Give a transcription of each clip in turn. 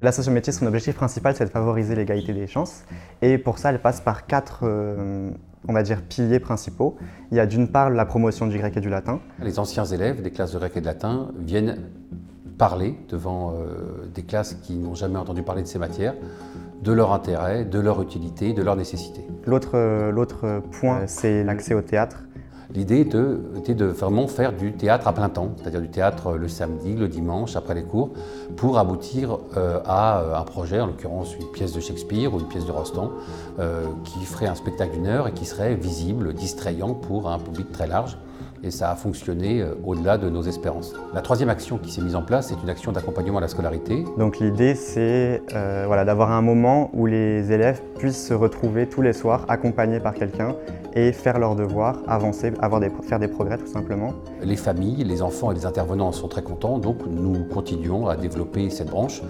L'association métier, son objectif principal, c'est de favoriser l'égalité des chances. Et pour ça, elle passe par quatre, euh, on va dire, piliers principaux. Il y a d'une part la promotion du grec et du latin. Les anciens élèves des classes de grec et de latin viennent parler devant euh, des classes qui n'ont jamais entendu parler de ces matières, de leur intérêt, de leur utilité, de leur nécessité. L'autre euh, l'autre point, c'est l'accès au théâtre. L'idée était de vraiment faire du théâtre à plein temps, c'est-à-dire du théâtre le samedi, le dimanche, après les cours, pour aboutir euh, à un projet, en l'occurrence une pièce de Shakespeare ou une pièce de Rostand, euh, qui ferait un spectacle d'une heure et qui serait visible, distrayant pour un public très large et ça a fonctionné euh, au-delà de nos espérances. La troisième action qui s'est mise en place, c'est une action d'accompagnement à la scolarité. Donc l'idée, c'est euh, voilà, d'avoir un moment où les élèves puissent se retrouver tous les soirs accompagnés par quelqu'un et faire leurs devoirs, avancer, avoir des, faire des progrès tout simplement. Les familles, les enfants et les intervenants sont très contents, donc nous continuons à développer cette branche.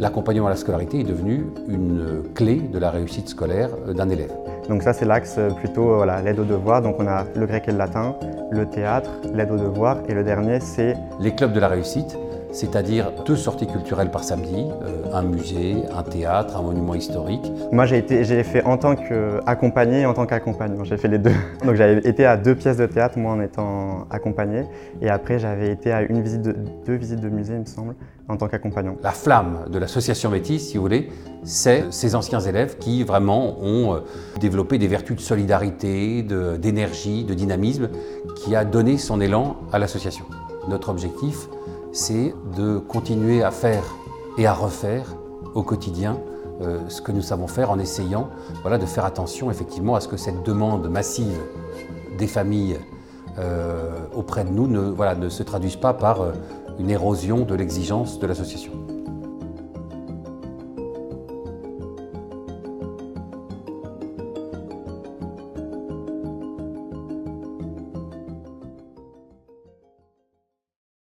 L'accompagnement à la scolarité est devenu une clé de la réussite scolaire euh, d'un élève. Donc ça c'est l'axe plutôt voilà, l'aide aux devoirs, donc on a le grec et le latin, le théâtre, l'aide aux devoirs et le dernier c'est... Les clubs de la réussite, c'est-à-dire deux sorties culturelles par samedi, euh, un musée, un théâtre, un monument historique. Moi j'ai été, j'ai fait en tant qu'accompagné et en tant qu'accompagnant, j'ai fait les deux. Donc j'avais été à deux pièces de théâtre, moi en étant accompagné, et après j'avais été à une visite de, deux visites de musée il me semble, en tant qu'accompagnant. La flamme de l'association Métis, si vous voulez, c'est ces anciens élèves qui vraiment ont euh, développé des vertus de solidarité, d'énergie, de dynamisme, qui a donné son élan à l'association. Notre objectif, c'est de continuer à faire et à refaire au quotidien euh, ce que nous savons faire en essayant de faire attention effectivement à ce que cette demande massive des familles euh, auprès de nous ne se traduise pas par euh, une érosion de l'exigence de l'association.